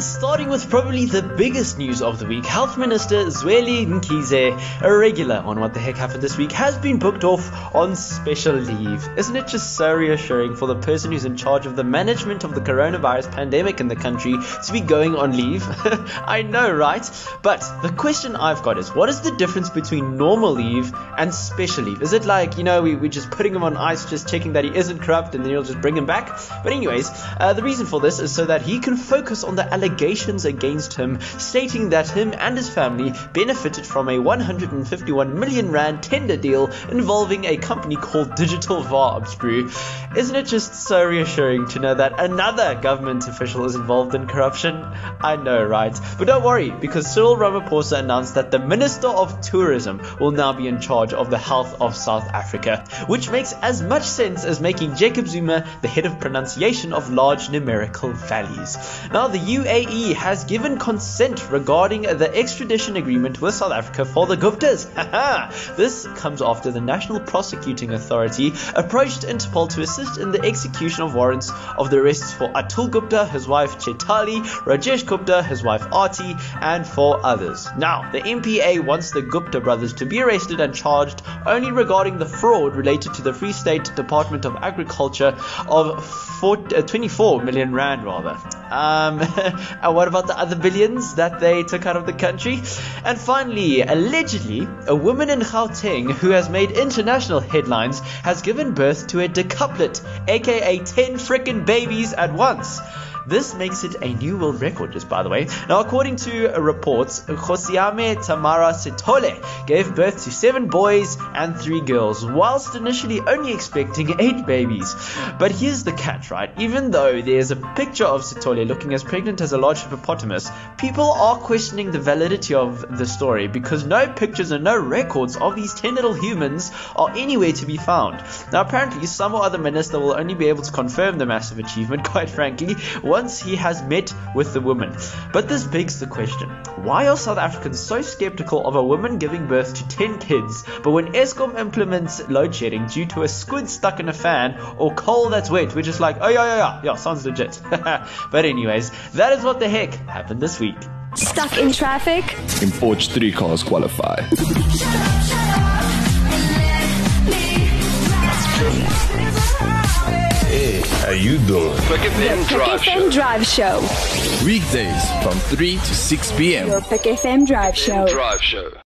And starting with probably the biggest news of the week, Health Minister Zweli Mkhize, a regular on What the Heck Happened This Week, has been booked off on special leave. Isn't it just so reassuring for the person who's in charge of the management of the coronavirus pandemic in the country to be going on leave? I know, right? But the question I've got is what is the difference between normal leave and special leave? Is it like, you know, we, we're just putting him on ice, just checking that he isn't corrupt, and then you'll just bring him back? But, anyways, uh, the reason for this is so that he can focus on the allegations against him, stating that him and his family benefited from a 151 million rand tender deal involving a company called Digital Brew. Isn't it just so reassuring to know that another government official is involved in corruption? I know, right? But don't worry, because Cyril Ramaphosa announced that the Minister of Tourism will now be in charge of the health of South Africa, which makes as much sense as making Jacob Zuma the head of pronunciation of large numerical values. Now, the UAE has given consent regarding the extradition agreement with South Africa for the Guptas. this comes after the National Prosecuting Authority approached Interpol to assist in the execution of warrants of the arrests for Atul Gupta, his wife Chaitali, Rajesh Gupta, his wife Arti, and four others. Now, the NPA wants the Gupta brothers to be arrested and charged only regarding the fraud related to the Free State Department of Agriculture of 4, uh, 24 million rand, rather. Um, and what about the other billions that they took out of the country? And finally, allegedly, a woman in Gauteng who has made international headlines has given birth to a decuplet, aka 10 frickin' babies at once. This makes it a new world record, just by the way. Now, according to reports, Gosiame Thamara Sithole gave birth to seven boys and three girls, whilst initially only expecting eight babies. But here's the catch, right? Even though there's a picture of Sithole looking as pregnant as a large hippopotamus, people are questioning the validity of the story because no pictures and no records of these 10 little humans are anywhere to be found. Now, apparently, some or other minister will only be able to confirm the massive achievement, quite frankly, once he has met with the woman. But this begs the question why are South Africans so skeptical of a woman giving birth to 10 kids, but when Eskom implements load shedding due to a squid stuck in a fan or coal that's wet, we're just like, oh, yeah, yeah, yeah, yeah, sounds legit. but, anyways, that is what the heck happened this week. Stuck in traffic? Import 3 cars qualify. How you doing? PUKfm Drive PUKfm Drive Show. Weekdays from 3 to 6 p.m. Your PUKfm Drive Show. Drive Show.